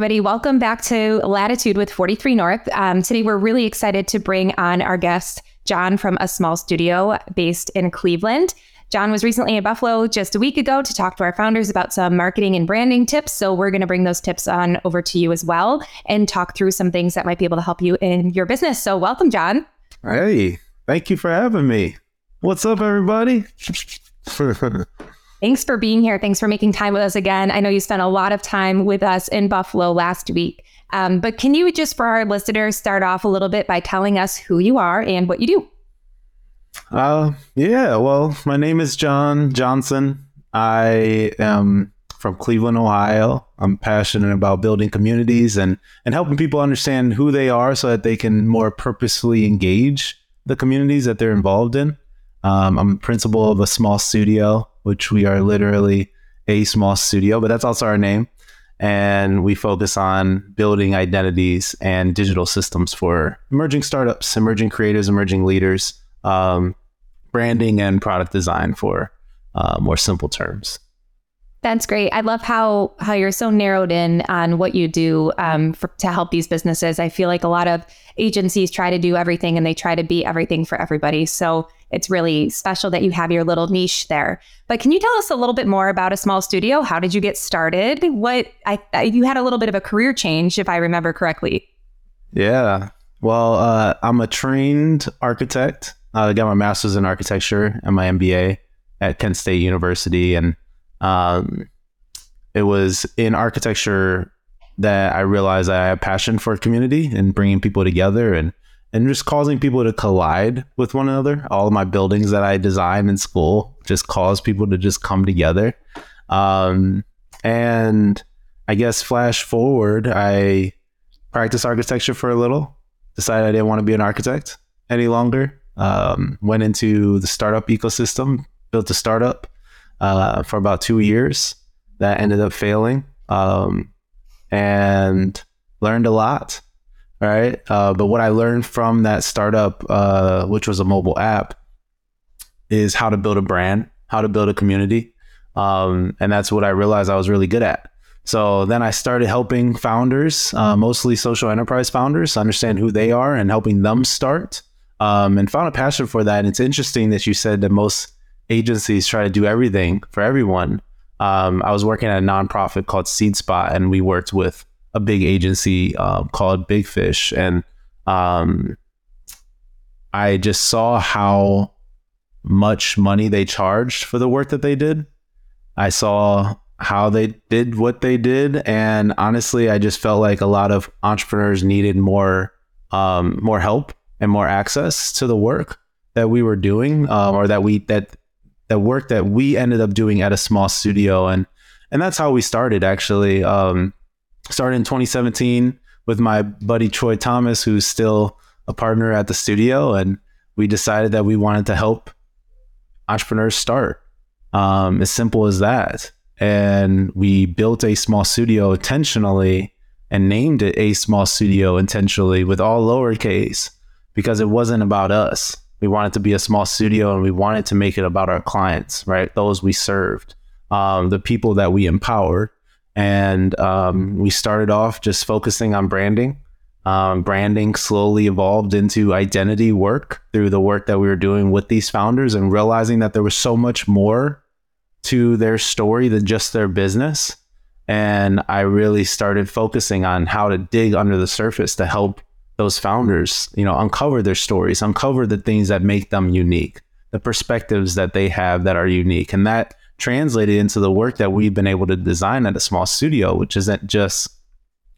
everybody. Welcome back to Latitude with 43 North. Um, today, we're really excited to bring on our guest, John from a small studio based in Cleveland. John was recently in Buffalo just a week ago to talk to our founders about some marketing and branding tips. So, we're going to bring those tips on over to you as well and talk through some things that might be able to help you in your business. So, welcome, John. Hey, thank you for having me. What's up, everybody? Thanks for being here. Thanks for making time with us again. I know you spent a lot of time with us in Buffalo last week. Um, but can you just, for our listeners, start off a little bit by telling us who you are and what you do? Uh, yeah. Well, my name is John Johnson. I am from Cleveland, Ohio. I'm passionate about building communities and and helping people understand who they are so that they can more purposefully engage the communities that they're involved in. Um, I'm principal of a small studio which we are literally a small studio, but that's also our name. And we focus on building identities and digital systems for emerging startups, emerging creators, emerging leaders, um, branding and product design for uh, more simple terms. That's great. I love how how you're so narrowed in on what you do um, for, to help these businesses. I feel like a lot of agencies try to do everything and they try to be everything for everybody. So it's really special that you have your little niche there. But can you tell us a little bit more about a small studio? How did you get started? What I, I you had a little bit of a career change, if I remember correctly. Yeah. Well, uh, I'm a trained architect. I got my master's in architecture and my MBA at Kent State University, and um, it was in architecture that I realized I have passion for community and bringing people together and and just causing people to collide with one another. All of my buildings that I designed in school just cause people to just come together. Um, and I guess flash forward, I practiced architecture for a little, decided I didn't want to be an architect any longer. Um, went into the startup ecosystem, built a startup, uh, for about two years. That ended up failing, um, and learned a lot. Right, uh, but what I learned from that startup, uh, which was a mobile app, is how to build a brand, how to build a community, um, and that's what I realized I was really good at. So then I started helping founders, uh, mostly social enterprise founders, understand who they are and helping them start. Um, and found a passion for that. And it's interesting that you said that most agencies try to do everything for everyone. Um, I was working at a nonprofit called Seed Spot, and we worked with a big agency uh, called Big Fish, and um, I just saw how much money they charged for the work that they did. I saw how they did what they did, and honestly, I just felt like a lot of entrepreneurs needed more um, more help and more access to the work that we were doing, um, or that we that the work that we ended up doing at a small studio. And and that's how we started actually. Um, started in 2017 with my buddy Troy Thomas who's still a partner at the studio. And we decided that we wanted to help entrepreneurs start. Um, as simple as that. And we built a small studio intentionally and named it a small studio intentionally with all lowercase because it wasn't about us we wanted to be a small studio and we wanted to make it about our clients, right? Those we served, um, the people that we empowered. And um, we started off just focusing on branding. Um, branding slowly evolved into identity work through the work that we were doing with these founders and realizing that there was so much more to their story than just their business. And I really started focusing on how to dig under the surface to help those founders, you know, uncover their stories, uncover the things that make them unique, the perspectives that they have that are unique. And that translated into the work that we've been able to design at a small studio, which isn't just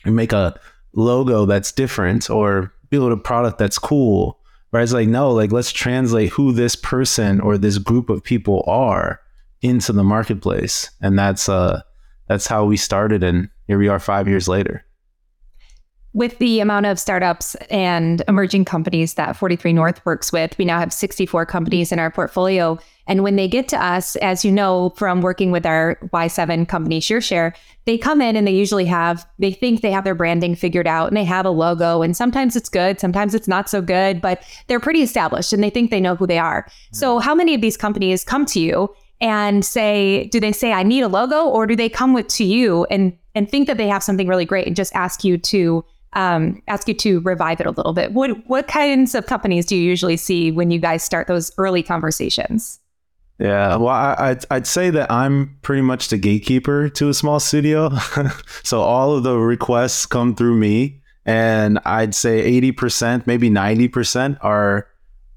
make a logo that's different or build a product that's cool. Right. It's like, no, like let's translate who this person or this group of people are into the marketplace. And that's uh that's how we started and here we are five years later with the amount of startups and emerging companies that 43 North works with, we now have 64 companies in our portfolio. And when they get to us, as you know from working with our Y7 company ShearShare, they come in and they usually have, they think they have their branding figured out and they have a logo. And sometimes it's good, sometimes it's not so good, but they're pretty established and they think they know who they are. Hmm. So, how many of these companies come to you and say, do they say, I need a logo? Or do they come with to you and and think that they have something really great and just ask you to um, ask you to revive it a little bit. What what kinds of companies do you usually see when you guys start those early conversations? Yeah, well, I, I'd, I'd say that I'm pretty much the gatekeeper to a small studio. so all of the requests come through me. And I'd say 80%, maybe 90% are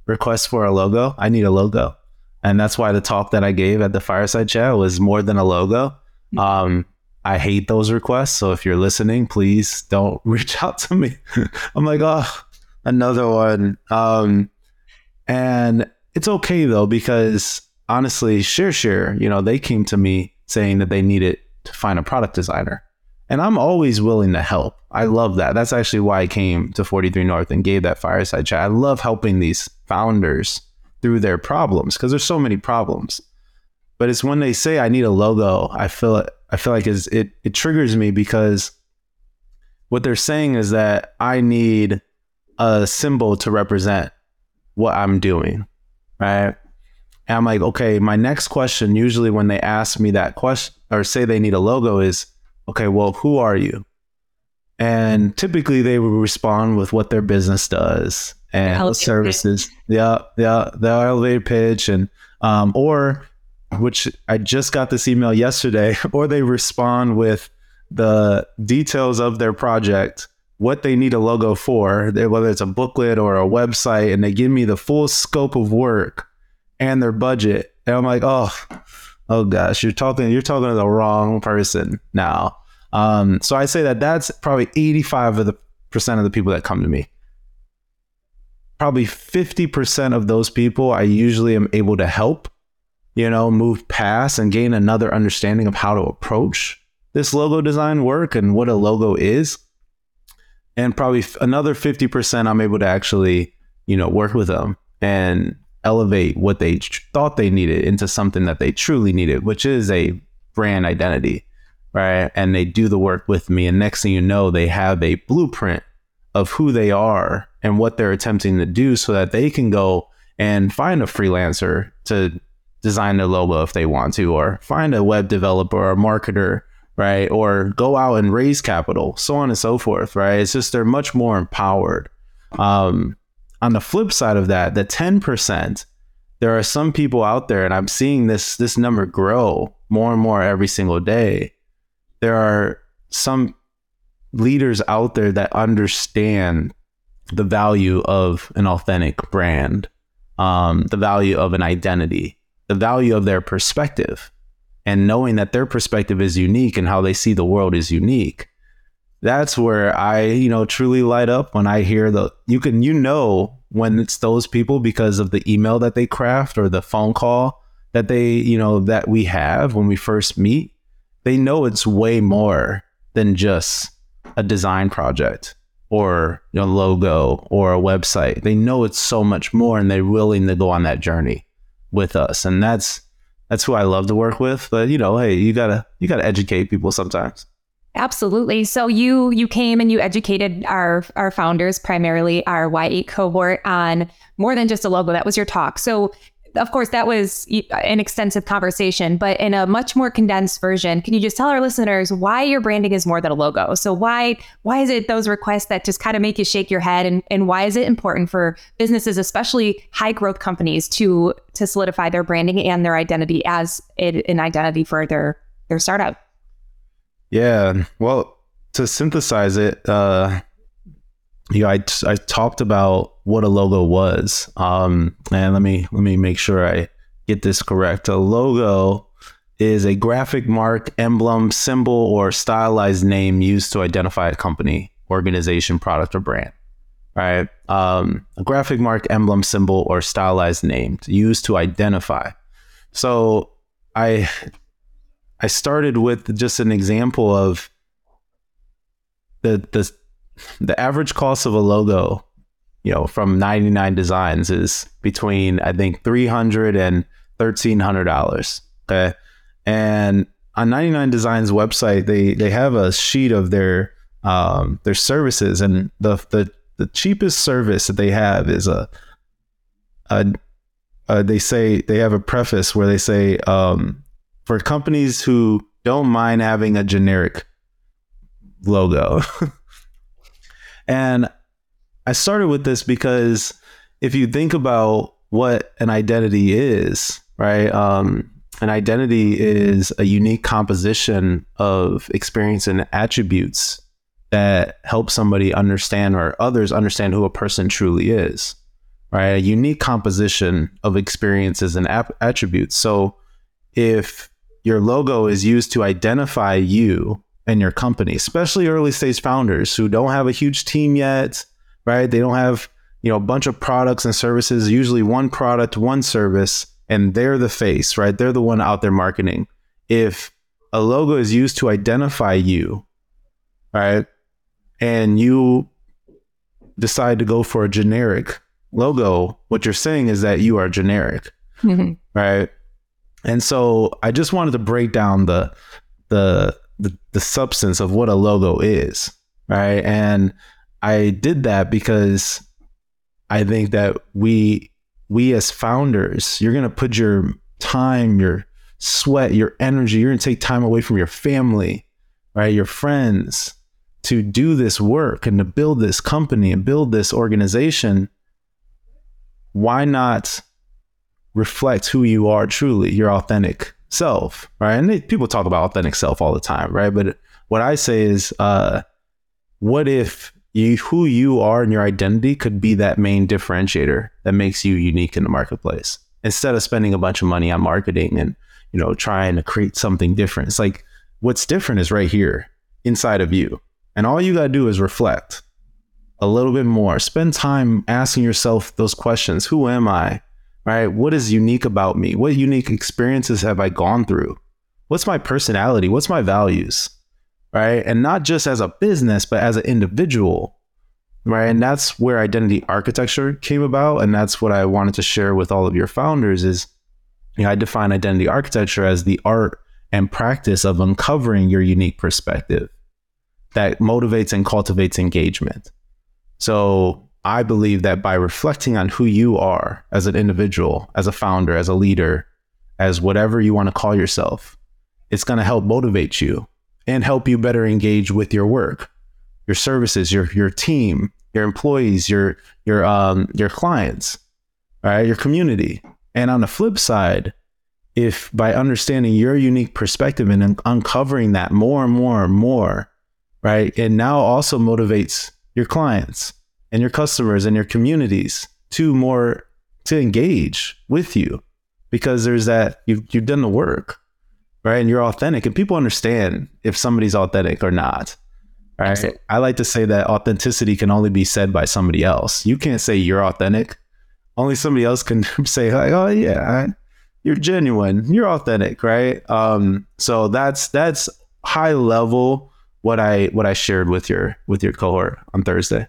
requests for a logo. I need a logo. And that's why the talk that I gave at the fireside chat was more than a logo. Mm-hmm. Um, I hate those requests. So if you're listening, please don't reach out to me. I'm like, oh, another one. Um, and it's okay though, because honestly, ShearShare, you know, they came to me saying that they needed to find a product designer. And I'm always willing to help. I love that. That's actually why I came to 43 North and gave that fireside chat. I love helping these founders through their problems because there's so many problems. But it's when they say I need a logo, I feel it. I feel like is it it triggers me because what they're saying is that I need a symbol to represent what I'm doing, right? And I'm like, okay, my next question, usually when they ask me that question or say they need a logo, is okay, well, who are you? And typically they will respond with what their business does and the services. Pitch. Yeah, yeah, the elevator pitch and um, or which I just got this email yesterday, or they respond with the details of their project, what they need a logo for, whether it's a booklet or a website, and they give me the full scope of work and their budget. And I'm like, oh, oh gosh, you're talking, you're talking to the wrong person now. Um, so I say that that's probably 85 of the percent of the people that come to me. Probably 50% of those people I usually am able to help, you know, move past and gain another understanding of how to approach this logo design work and what a logo is. And probably another 50% I'm able to actually, you know, work with them and elevate what they thought they needed into something that they truly needed, which is a brand identity, right? And they do the work with me. And next thing you know, they have a blueprint of who they are and what they're attempting to do so that they can go and find a freelancer to design their logo if they want to, or find a web developer or marketer, right? Or go out and raise capital, so on and so forth, right? It's just they're much more empowered. Um, on the flip side of that, the 10%, there are some people out there, and I'm seeing this this number grow more and more every single day. There are some leaders out there that understand the value of an authentic brand, um, the value of an identity, the value of their perspective, and knowing that their perspective is unique and how they see the world is unique that's where I, you know, truly light up when I hear the you can you know when it's those people because of the email that they craft or the phone call that they, you know, that we have when we first meet. They know it's way more than just a design project or a logo or a website. They know it's so much more and they're willing to go on that journey with us. And that's that's who I love to work with. But you know, hey, you gotta you gotta educate people sometimes. Absolutely. So you you came and you educated our our founders, primarily our Y8 cohort, on more than just a logo. That was your talk. So of course that was an extensive conversation, but in a much more condensed version, can you just tell our listeners why your branding is more than a logo? So why why is it those requests that just kind of make you shake your head, and and why is it important for businesses, especially high growth companies, to to solidify their branding and their identity as an identity for their their startup? Yeah. Well, to synthesize it, uh, you know, I, I talked about what a logo was. Um, and let me let me make sure I get this correct. A logo is a graphic mark, emblem, symbol, or stylized name used to identify a company, organization, product, or brand. Right? Um, a graphic mark, emblem, symbol, or stylized name used to identify. So I I started with just an example of the the the average cost of a logo, you know, from 99 designs is between I think 300 and 1300 dollars. Okay. And on 99 designs website, they they have a sheet of their um, their services and the the the cheapest service that they have is a, a, a they say they have a preface where they say um, for companies who don't mind having a generic logo. and I started with this because if you think about what an identity is, right? Um, an identity is a unique composition of experience and attributes that help somebody understand or others understand who a person truly is, right? A unique composition of experiences and ap- attributes. So if your logo is used to identify you and your company, especially early stage founders who don't have a huge team yet, right? They don't have, you know, a bunch of products and services, usually one product, one service, and they're the face, right? They're the one out there marketing. If a logo is used to identify you, right? And you decide to go for a generic logo, what you're saying is that you are generic, mm-hmm. right? And so I just wanted to break down the, the the the substance of what a logo is, right? And I did that because I think that we we as founders, you're to put your time, your sweat, your energy, you're to take time away from your family, right? Your friends to do this work and to build this company and build this organization. Why not reflect who you are truly, your authentic self, right? And they, people talk about authentic self all the time, right? But what I say is, uh, what if you, who you are and your identity could be that main differentiator that makes you unique in the marketplace? Instead of spending a bunch of money on marketing and you know trying to create something different. It's like what's different is right here inside of you. And all you got to do is reflect a little bit more. Spend time asking yourself those questions. Who am i right what is unique about me what unique experiences have i gone through what's my personality what's my values right? And not just as a business, but as an individual, right? And that's where identity architecture came about, and that's what I wanted to share with all of your founders. Is you know, I define identity architecture as the art and practice of uncovering your unique perspective that motivates and cultivates engagement. So I believe that by reflecting on who you are as an individual, as a founder, as a leader, as whatever you want to call yourself, it's going to help motivate you and help you better engage with your work, your services, your your team, your employees, your your um your clients, right, your community. And on the flip side, if by understanding your unique perspective and un- uncovering that more and more and more, right, it now also motivates your clients and your customers and your communities to more to engage with you because there's that you've you've done the work right? And you're authentic, and people understand if somebody's authentic or not. Right. I like to say that authenticity can only be said by somebody else. You can't say you're authentic. Only somebody else can say like, "Oh yeah, you're genuine. You're authentic." Right. Um. So that's that's high level what I what I shared with your with your cohort on Thursday.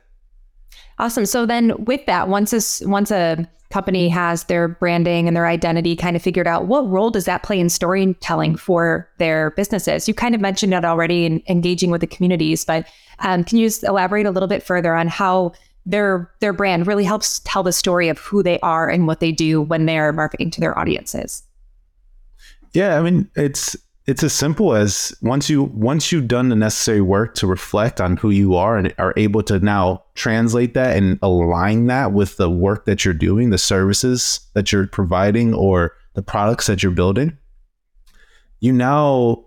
Awesome. So then with that, once this once a company has their branding and their identity kind of figured out, what role does that play in storytelling for their businesses? You kind of mentioned it already in engaging with the communities, but um, can you just elaborate a little bit further on how their their brand really helps tell the story of who they are and what they do when they're marketing to their audiences? Yeah, I mean, it's it's as simple as once you once you've done the necessary work to reflect on who you are and are able to now translate that and align that with the work that you're doing the services that you're providing or the products that you're building you now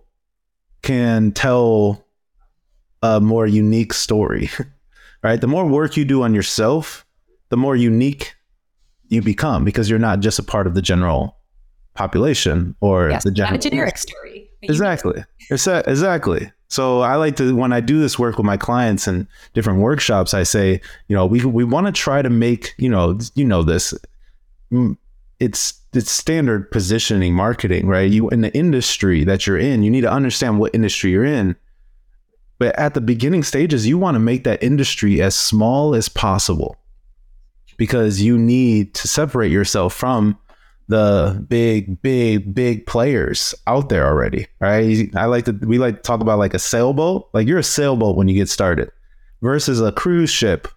can tell a more unique story right? The more work you do on yourself the more unique you become because you're not just a part of the general population or yes, the general a generic story Exactly. Exactly. So I like to when I do this work with my clients and different workshops, I say, you know, we we want to try to make, you know, you know this. It's it's standard positioning marketing, right? You in the industry that you're in, you need to understand what industry you're in. But at the beginning stages, you want to make that industry as small as possible because you need to separate yourself from the big, big, big players out there already, right? I like to we like to talk about like a sailboat. Like you're a sailboat when you get started, versus a cruise ship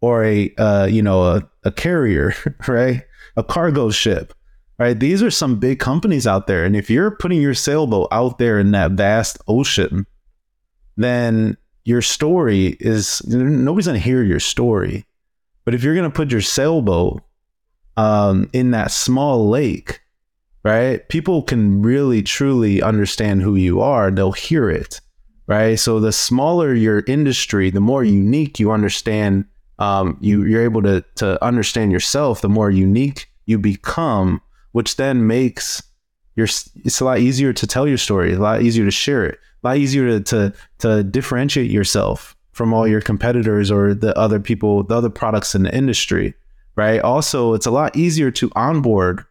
or a uh, you know a, a carrier, right? A cargo ship, right? These are some big companies out there, and if you're putting your sailboat out there in that vast ocean, then your story is nobody's to hear your story. But if you're to put your sailboat um, in that small lake, right? People can really truly understand who you are. They'll hear it, right? So the smaller your industry, the more unique you understand. Um, you you're able to to understand yourself. The more unique you become, which then makes your it's a lot easier to tell your story, a lot easier to share it, a lot easier to to, to differentiate yourself from all your competitors or the other people, the other products in the industry, right? Also, it's a lot easier to onboard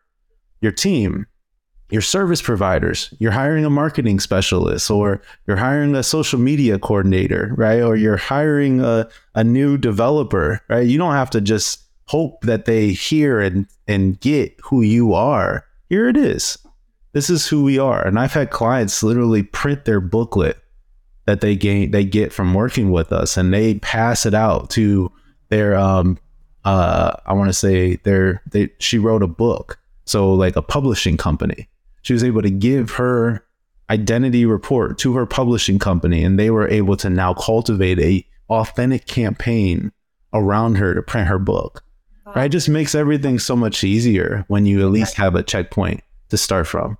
your team, your service providers. You're hiring a marketing specialist or you're hiring a social media coordinator, right? Or you're hiring a, a new developer, right? You don't have to just hope that they hear and, and get who you are. Here it is. This is who we are. And I've had clients literally print their booklet that they gain they get from working with us and they pass it out to their um uh I want to say their they she wrote a book so like a publishing company. She was able to give her identity report to her publishing company and they were able to now cultivate a authentic campaign around her to print her book. Right? It just makes everything so much easier when you at least have a checkpoint to start from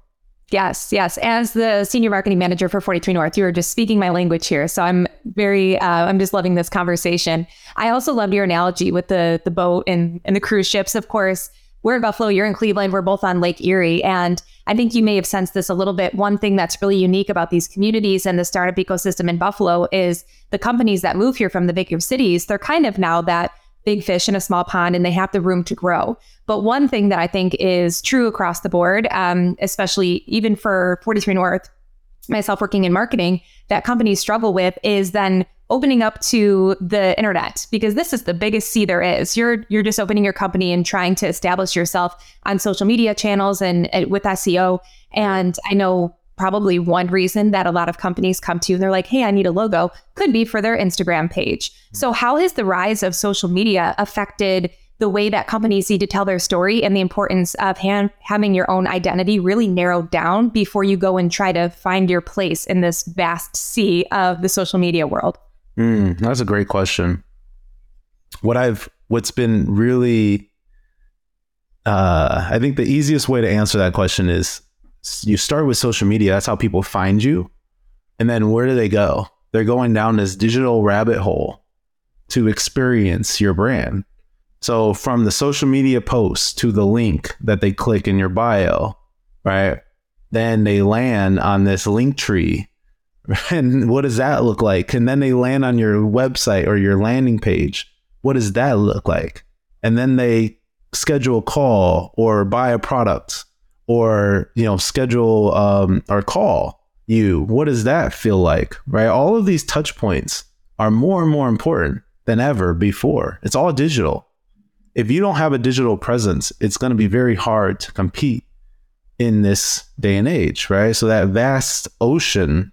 Yes, yes. As the senior marketing manager for 43 North, you are just speaking my language here. So I'm very, uh, I'm just loving this conversation. I also loved your analogy with the the boat and and the cruise ships. Of course, we're in Buffalo, you're in Cleveland. We're both on Lake Erie, and I think you may have sensed this a little bit. One thing that's really unique about these communities and the startup ecosystem in Buffalo is the companies that move here from the bigger cities. They're kind of now that big fish in a small pond and they have the room to grow. But one thing that I think is true across the board, um, especially even for 43 North, myself working in marketing, that companies struggle with is then opening up to the internet because this is the biggest sea there is. You're you're just opening your company and trying to establish yourself on social media channels and, and with SEO. And I know probably one reason that a lot of companies come to you and they're like, hey, I need a logo, could be for their Instagram page. So, how has the rise of social media affected the way that companies need to tell their story and the importance of hand, having your own identity really narrowed down before you go and try to find your place in this vast sea of the social media world? Mm, that's a great question. What I've, what's been really, uh, I think the easiest way to answer that question is you start with social media. That's how people find you. And then where do they go? They're going down this digital rabbit hole to experience your brand. So from the social media post to the link that they click in your bio, right? Then they land on this Linktree. And what does that look like? And then they land on your website or your landing page. What does that look like? And then they schedule a call or buy a product or you know schedule um, or call you. What does that feel like right? All of these touch points are more and more important than ever before. It's all digital. If you don't have a digital presence it's going to be very hard to compete in this day and age right? So that vast ocean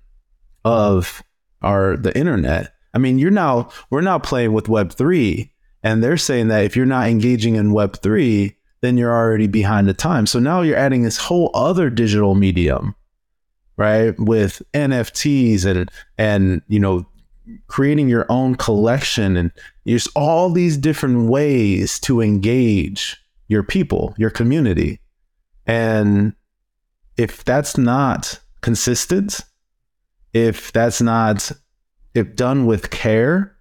of our the internet i mean you're now we're now playing with web 3 and they're saying that if you're not engaging in web 3 then you're already behind the time. So now you're adding this whole other digital medium, right? With NFTs and and you know creating your own collection and there's all these different ways to engage your people, your community. And if that's not consistent, if that's not if done with care,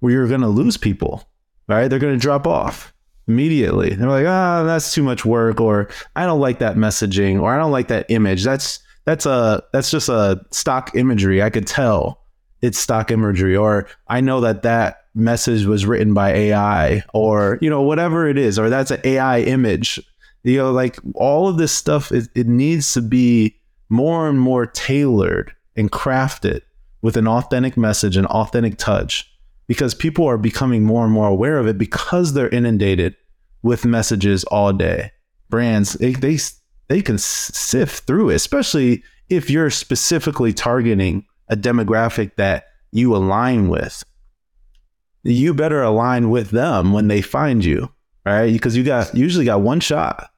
well, you're going to lose people, right? They're going to drop off immediately. They're like, ah, oh, that's too much work, or I don't like that messaging, or I don't like that image. That's that's a that's just a stock imagery. I could tell it's stock imagery, or I know that that message was written by AI, or you know whatever it is, or that's an AI image. You know, like all of this stuff, it, it needs to be more and more tailored and crafted with an authentic message, an authentic touch because people are becoming more and more aware of it because they're inundated with messages all day. Brands they they, they can sift through it, especially if you're specifically targeting a demographic that you align with. You better align with them when they find you, right? Because you got usually got one shot,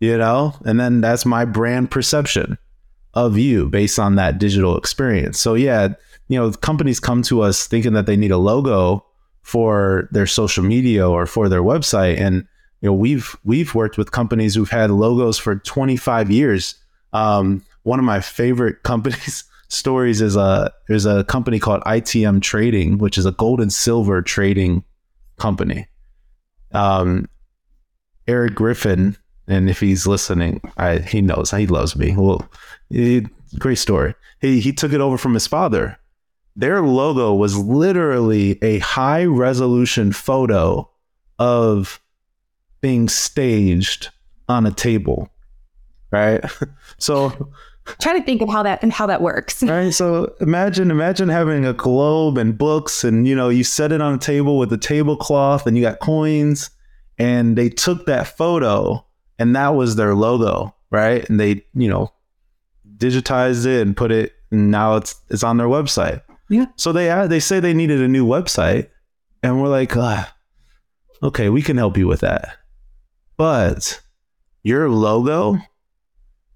you know, and then that's my brand perception of you based on that digital experience. So yeah, you know, companies come to us thinking that they need a logo for their social media or for their website. And, you know, we've, we've worked with companies who've had logos for 25 years. Um, one of my favorite companies stories is a, there's a company called ITM Trading, which is a gold and silver trading company. Um, Eric Griffin, and if he's listening, I, he knows he loves me. Well, he, great story. He he took it over from his father. Their logo was literally a high resolution photo of being staged on a table, right? So trying to think of how that and how that works. Right. So imagine imagine having a globe and books and you know you set it on a table with a tablecloth and you got coins and they took that photo and that was their logo, right? And they, you know, digitized it and put it and now it's it's on their website. Yeah. So they they say they needed a new website and we're like, ah, okay, we can help you with that. But your logo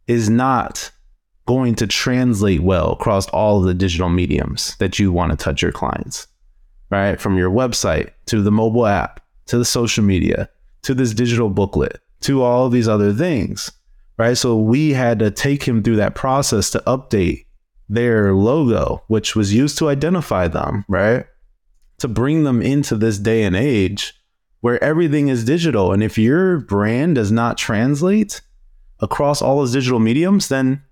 is not going to translate well across all of the digital mediums that you want to touch your clients, right? From your website to the mobile app to the social media to this digital booklet to all of these other things, right? So we had to take him through that process to update their logo, which was used to identify them, right? To bring them into this day and age where everything is digital. And if your brand does not translate across all those digital mediums, then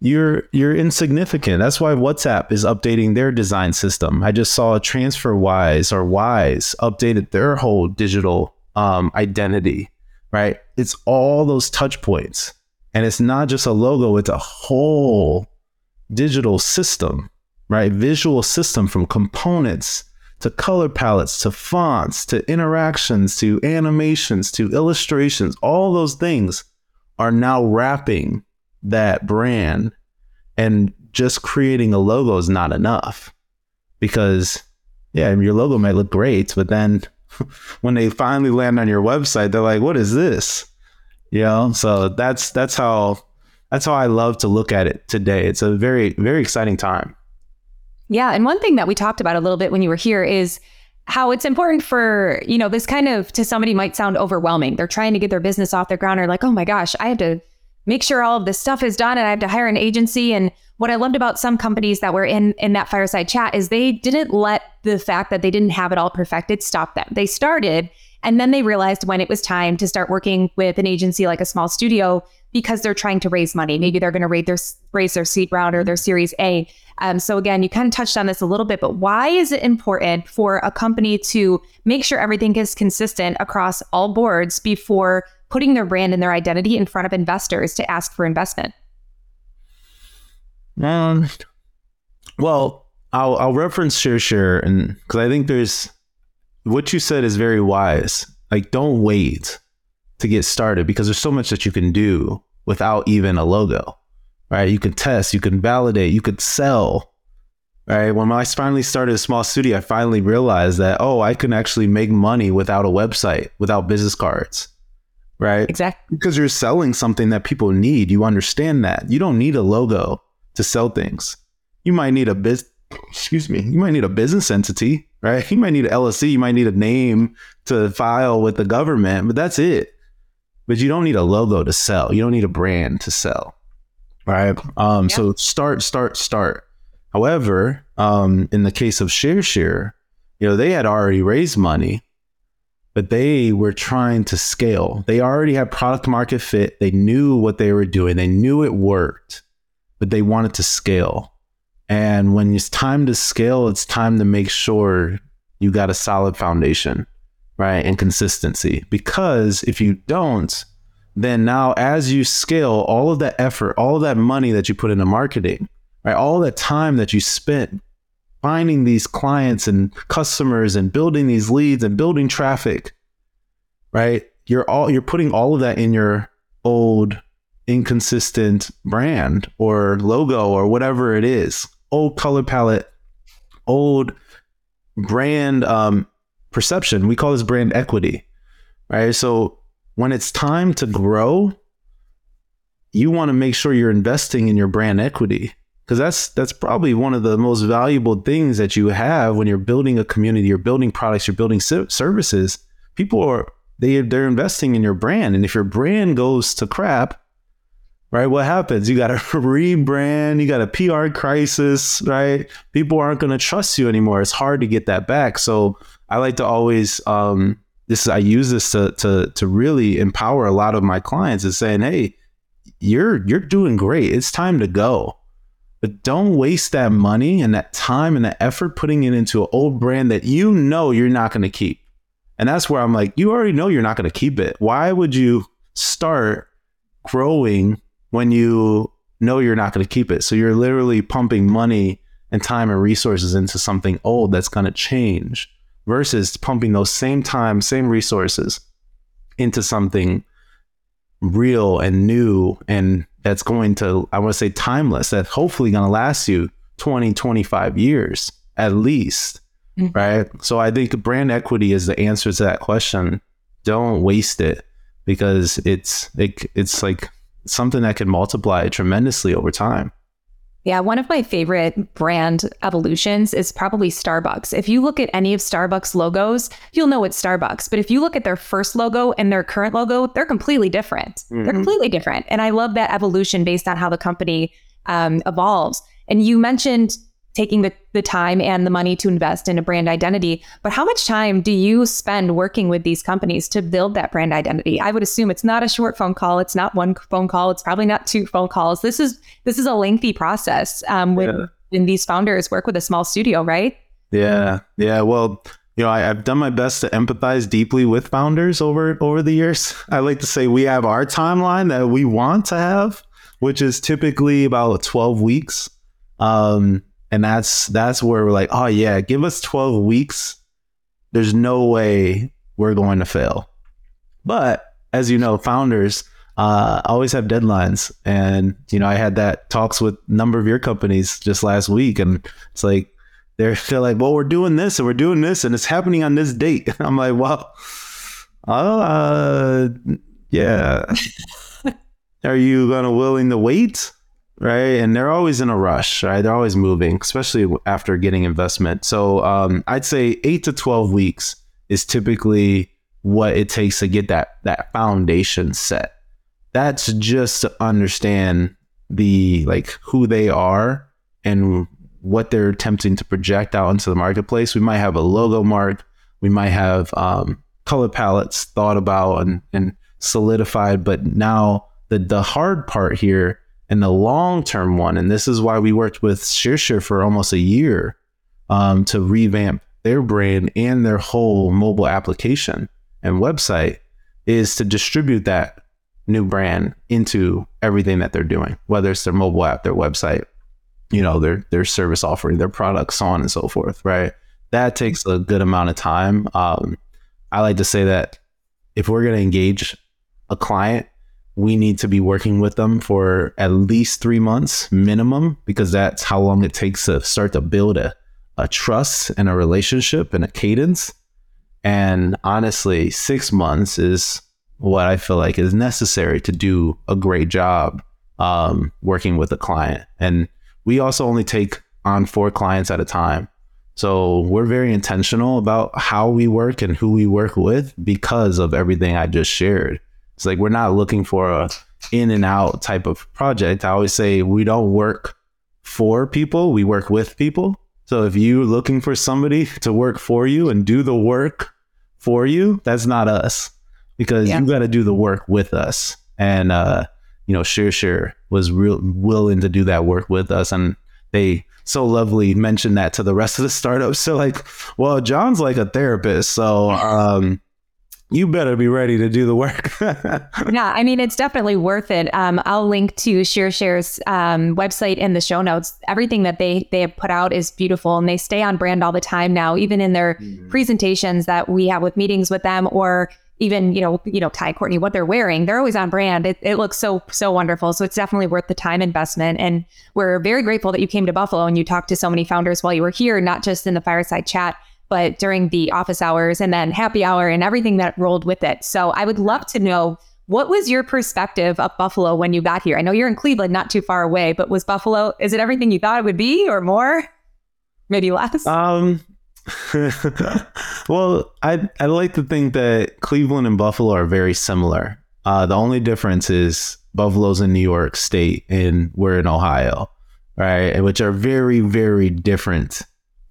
you're you're insignificant. That's why WhatsApp is updating their design system. I just saw a TransferWise or Wise updated their whole digital um, identity. Right, it's all those touch points, and it's not just a logo; it's a whole digital system, right? Visual system from components to color palettes to fonts to interactions to animations to illustrations. All those things are now wrapping that brand and just creating a logo is not enough because yeah your logo might look great but then when they finally land on your website they're like what is this you know so that's that's how that's how i love to look at it today it's a very very exciting time yeah and one thing that we talked about a little bit when you were here is how it's important for you know this kind of to somebody might sound overwhelming they're trying to get their business off the ground or like oh my gosh i have to make sure all of this stuff is done and I have to hire an agency. And what I loved about some companies that were in in that fireside chat is they didn't let the fact that they didn't have it all perfected stop them. They started and then they realized when it was time to start working with an agency like a small studio because they're trying to raise money. Maybe they're going to raise their raise their seed round or their Series A. Um, so again, you kind of touched on this a little bit, but why is it important for a company to make sure everything is consistent across all boards before putting their brand and their identity in front of investors to ask for investment? Um, well, I'll I'll reference ShearShare and because I think there's what you said is very wise. Like, don't wait to get started because there's so much that you can do without even a logo, right? You can test, you can validate, you could sell, right? When I finally started a small studio, I finally realized that oh, I can actually make money without a website, without business cards right? Exactly. Because you're selling something that people need. You understand that. You don't need a logo to sell things. You might need a biz excuse me, you might need a business entity, right? You might need an LLC, you might need a name to file with the government, but that's it. But you don't need a logo to sell. You don't need a brand to sell. Right? Um yeah. so start start start. However, um in the case of ShearShare, you know, they had already raised money but they were trying to scale. They already had product market fit. They knew what they were doing. They knew it worked, but they wanted to scale. And when it's time to scale, it's time to make sure you got a solid foundation, right? And consistency. Because if you don't, then now as you scale, all of that effort, all of that money that you put into marketing, right? All that time that you spent finding these clients and customers and building these leads and building traffic, right? You're all you're putting all of that in your old inconsistent brand or logo or whatever it is. Old color palette, old brand um, perception. We call this brand equity, right? So when it's time to grow, you want to make sure you're investing in your brand equity because that's that's probably one of the most valuable things that you have when you're building a community, you're building products, you're building services. People are they they're investing in your brand, and if your brand goes to crap, right? What happens? You got to rebrand, you got a PR crisis, right? People aren't going to trust you anymore. It's hard to get that back. So I like to always um, this I use this to to to really empower a lot of my clients is saying, hey, you're you're doing great. It's time to go. But don't waste that money and that time and that effort putting it into an old brand that you know you're not going to keep. And that's where I'm like, you already know you're not going to keep it. Why would you start growing when you know you're not going to keep it? So you're literally pumping money and time and resources into something old that's going to change versus pumping those same time, same resources into something real and new and that's going to, I want to say timeless, that's hopefully going to last you 20, 25 years at least. Mm-hmm. Right. So I think brand equity is the answer to that question. Don't waste it because it's, it, it's like something that can multiply tremendously over time. Yeah, one of my favorite brand evolutions is probably Starbucks. If you look at any of Starbucks logos, you'll know it's Starbucks. But if you look at their first logo and their current logo, they're completely different. Mm-hmm. They're completely different. And I love that evolution based on how the company um, evolves. And you mentioned taking the, the time and the money to invest in a brand identity. But how much time do you spend working with these companies to build that brand identity? I would assume it's not a short phone call. It's not one phone call. It's probably not two phone calls. This is this is a lengthy process. Um, when, yeah. these founders work with a small studio, right? Yeah, yeah. Well, you know, I, have done my best to empathize deeply with founders over over the years. I like to say we have our timeline that we want to have, which is typically about twelve weeks. Um, and that's that's where we're like, oh yeah, give us 12 weeks. There's no way we're going to fail. But as you know, founders uh, always have deadlines, and you know, I had that talks with a number of your companies just last week, and it's like they're they're like, well, we're doing this and we're doing this, and it's happening on this date. I'm like, well, uh, yeah. Are you gonna willing to wait? Right? And they're always in a rush, right? They're always moving, especially after getting investment. So um, I'd say eight to twelve weeks is typically what it takes to get that that foundation set. That's just to understand the like who they are and what they're attempting to project out into the marketplace. We might have a logo mark, we might have um, color palettes thought about and, and solidified, but now the the hard part here and the long term one, and this is why we worked with ShearShare for almost a year um, to revamp their brand and their whole mobile application and website, is to distribute that new brand into everything that they're doing, whether it's their mobile app, their website, you know, their their service offering, their products, so on and so forth. Right. That takes a good amount of time. Um, I like to say that if we're going to engage a client we need to be working with them for at least three months minimum because that's how long it takes to start to build a, a trust and a relationship and a cadence. And honestly, six months is what I feel like is necessary to do a great job um, working with a client. And we also only take on four clients at a time. So we're very intentional about how we work and who we work with because of everything I just shared. It's like we're not looking for a in and out type of project. I always say we don't work for people, we work with people. So if you're looking for somebody to work for you and do the work for you, that's not us because yeah. you got to do the work with us. And uh, you know, ShearShare was real willing to do that work with us, and they so lovely mentioned that to the rest of the startups. So like, well, John's like a therapist, so um, you better be ready to do the work. yeah, I mean, it's definitely worth it. Um, I'll link to ShearShare's um, website in the show notes. Everything that they they have put out is beautiful, and they stay on brand all the time now. Even in their mm-hmm. presentations that we have with meetings with them, or even you know you know Tye Courtney what they're wearing, they're always on brand. It, it looks so so wonderful. So it's definitely worth the time investment. And we're very grateful that you came to Buffalo and you talked to so many founders while you were here, not just in the fireside chat but during the office hours and then happy hour and everything that rolled with it. So I would love to know What was your perspective of Buffalo when you got here? I know you're in Cleveland, not too far away, but was Buffalo, is it everything you thought it would be or more? Maybe less? Um, well, I I like to think that Cleveland and Buffalo are very similar. Uh, the only difference is Buffalo's in New York State and we're in Ohio, right? Which are very very different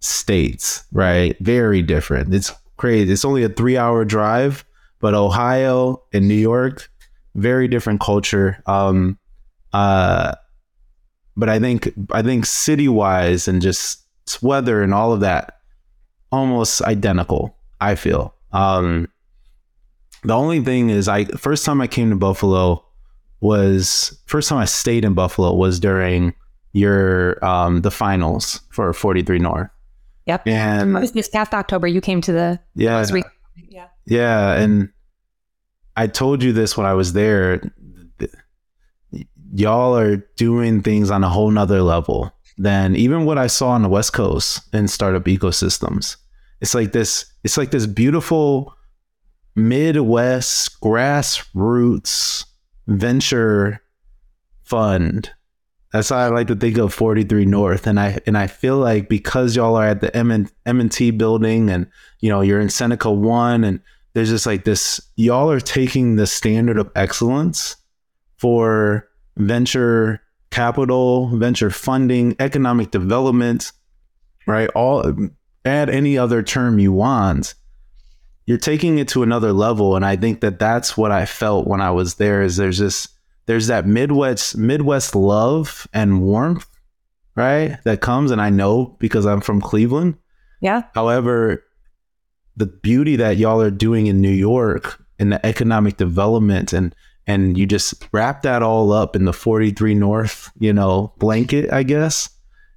states, right? Very different. It's crazy. It's only a three hour drive, but Ohio and New York, very different culture. Um, uh, but I think I think city wise and just weather and all of that almost identical. I feel. Um, the only thing is, I first time I came to Buffalo was first time I stayed in Buffalo was during your um the finals for 43 North. Yep. And this past October, you came to the yeah, yeah, yeah, and I told you this when I was there. Y'all are doing things on a whole nother level than even what I saw on the West Coast in startup ecosystems. It's like this, it's like this beautiful Midwest grassroots venture fund. That's how I like to think of 43 North. And I and I feel like because y'all are at the M and M and T building and you know you're in Seneca one and there's just like this y'all are taking the standard of excellence for venture capital, venture funding, economic development, right? All add any other term you want. You're taking it to another level, and I think that that's what I felt when I was there. Is there's this there's that Midwest Midwest love and warmth, right? That comes, and I know because I'm from Cleveland. Yeah. However, the beauty that y'all are doing in New York and the economic development and and you just wrap that all up in the 43 North, you know, blanket, I guess.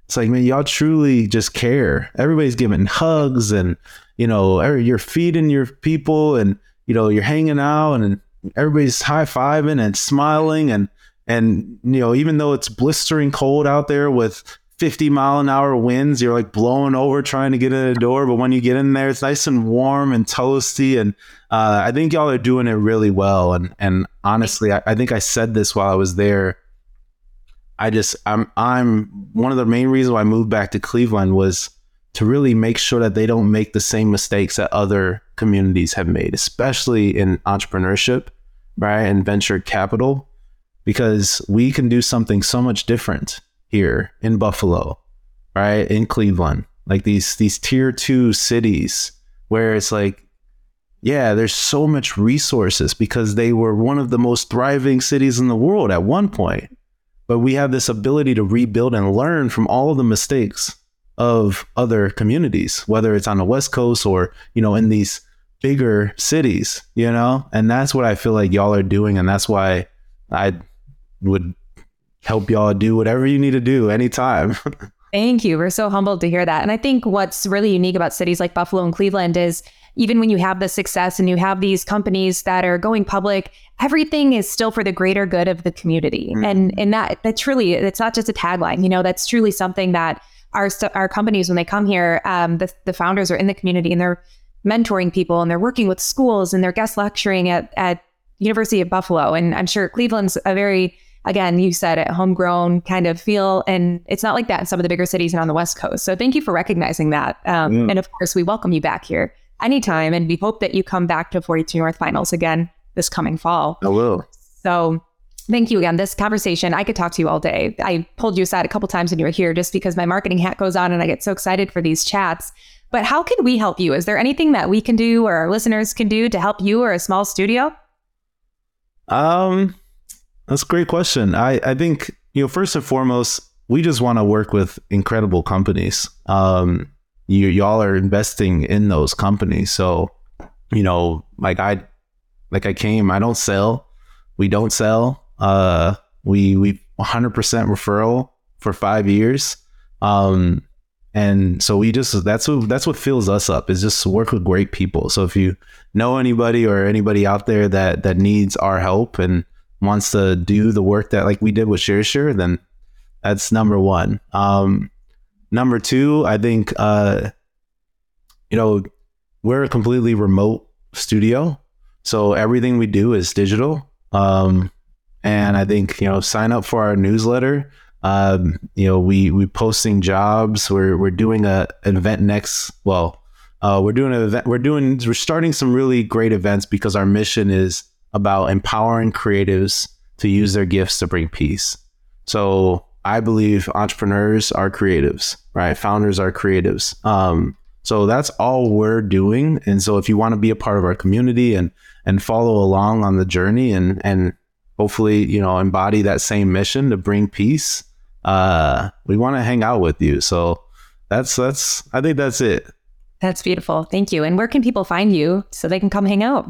It's like, man, y'all truly just care. Everybody's giving hugs and, you know, you're feeding your people and, you know, you're hanging out and everybody's high fiving and smiling. And, and, you know, even though it's blistering cold out there with 50 mile an hour winds, you're like blowing over trying to get in the door. But when you get in there, it's nice and warm and toasty. And uh, I think y'all are doing it really well. And, and honestly, I, I think I said this while I was there I just I'm I'm one of the main reasons why I moved back to Cleveland was to really make sure that they don't make the same mistakes that other communities have made, especially in entrepreneurship, right? And venture capital, because we can do something so much different here in Buffalo, right? In Cleveland. Like these these tier two cities where it's like yeah, there's so much resources because they were one of the most thriving cities in the world at one point but we have this ability to rebuild and learn from all of the mistakes of other communities, whether it's on the West Coast or, you know, in these bigger cities, you know? And that's what I feel like y'all are doing. And that's why I would help y'all do whatever you need to do anytime. Thank you. We're so humbled to hear that. And I think what's really unique about cities like Buffalo and Cleveland is even when you have the success and you have these companies that are going public, everything is still for the greater good of the community. Mm-hmm. And and that that truly it's not just a tagline, you know, that's truly something that our our companies when they come here, um, the the founders are in the community and they're mentoring people and they're working with schools and they're guest lecturing at at University of Buffalo. And I'm sure Cleveland's a very again, you said it, homegrown kind of feel. And it's not like that in some of the bigger cities and on the West Coast. So thank you for recognizing that. Um, mm. And of course, we welcome you back here anytime. And we hope that you come back to 42 North Finals again this coming fall. I will. So thank you again. This conversation, I could talk to you all day. I pulled you aside a couple times when you were here just because my marketing hat goes on and I get so excited for these chats. But how can we help you? Is there anything that we can do or our listeners can do to help you or a small studio? Um, that's a great question. I, I think, you know, first and foremost, we just want to work with incredible companies. Um, you y'all are investing in those companies. So, you know, like I like I came, I don't sell. We don't sell. Uh we we 100% referral for 5 years. Um and so we just that's what that's what fills us up is just work with great people. So if you know anybody or anybody out there that that needs our help and wants to do the work that like we did with ShearShare, then that's number one. Um, Number two, I think, uh, you know, we're a completely remote studio. So everything we do is digital. Um, and I think you know, sign up for our newsletter. Um, you know, we we posting jobs. We're we're doing a an event next. Well, uh, we're doing an event. We're doing we're starting some really great events because our mission is about empowering creatives to use their gifts to bring peace. So I believe entrepreneurs are creatives, right? Founders are creatives. Um, so that's all we're doing. And so if you want to be a part of our community and and follow along on the journey and and hopefully, you know, embody that same mission to bring peace, uh, we want to hang out with you. So that's that's I think that's it. That's beautiful. Thank you. And where can people find you so they can come hang out?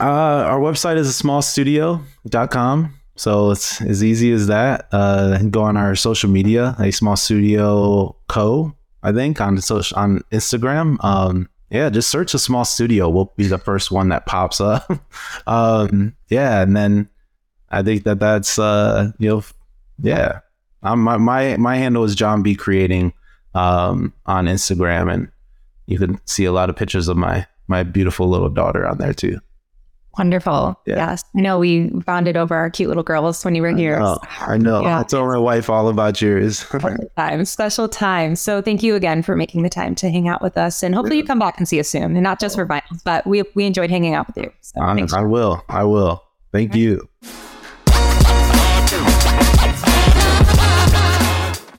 Uh, our website is a small smallstudio.com. So it's as easy as that. Uh, go on our social media, a small studio co. I think on social on Instagram. Um, yeah, just search a small studio. We'll be the first one that pops up. um, yeah, and then I think that that's uh, you know, yeah. Um, my my my handle is John B Creating um, on Instagram, and you can see a lot of pictures of my my beautiful little daughter on there too. Wonderful. Yeah. Yes. I know we bonded over our cute little girls when you were here. Oh, I know. Yeah. I told my wife all about yours. Special time, special time. So thank you again for making the time to hang out with us, and hopefully you come back and see us soon. And not just for vinyls, but we we enjoyed hanging out with you. So I. I will. I will. Thank you.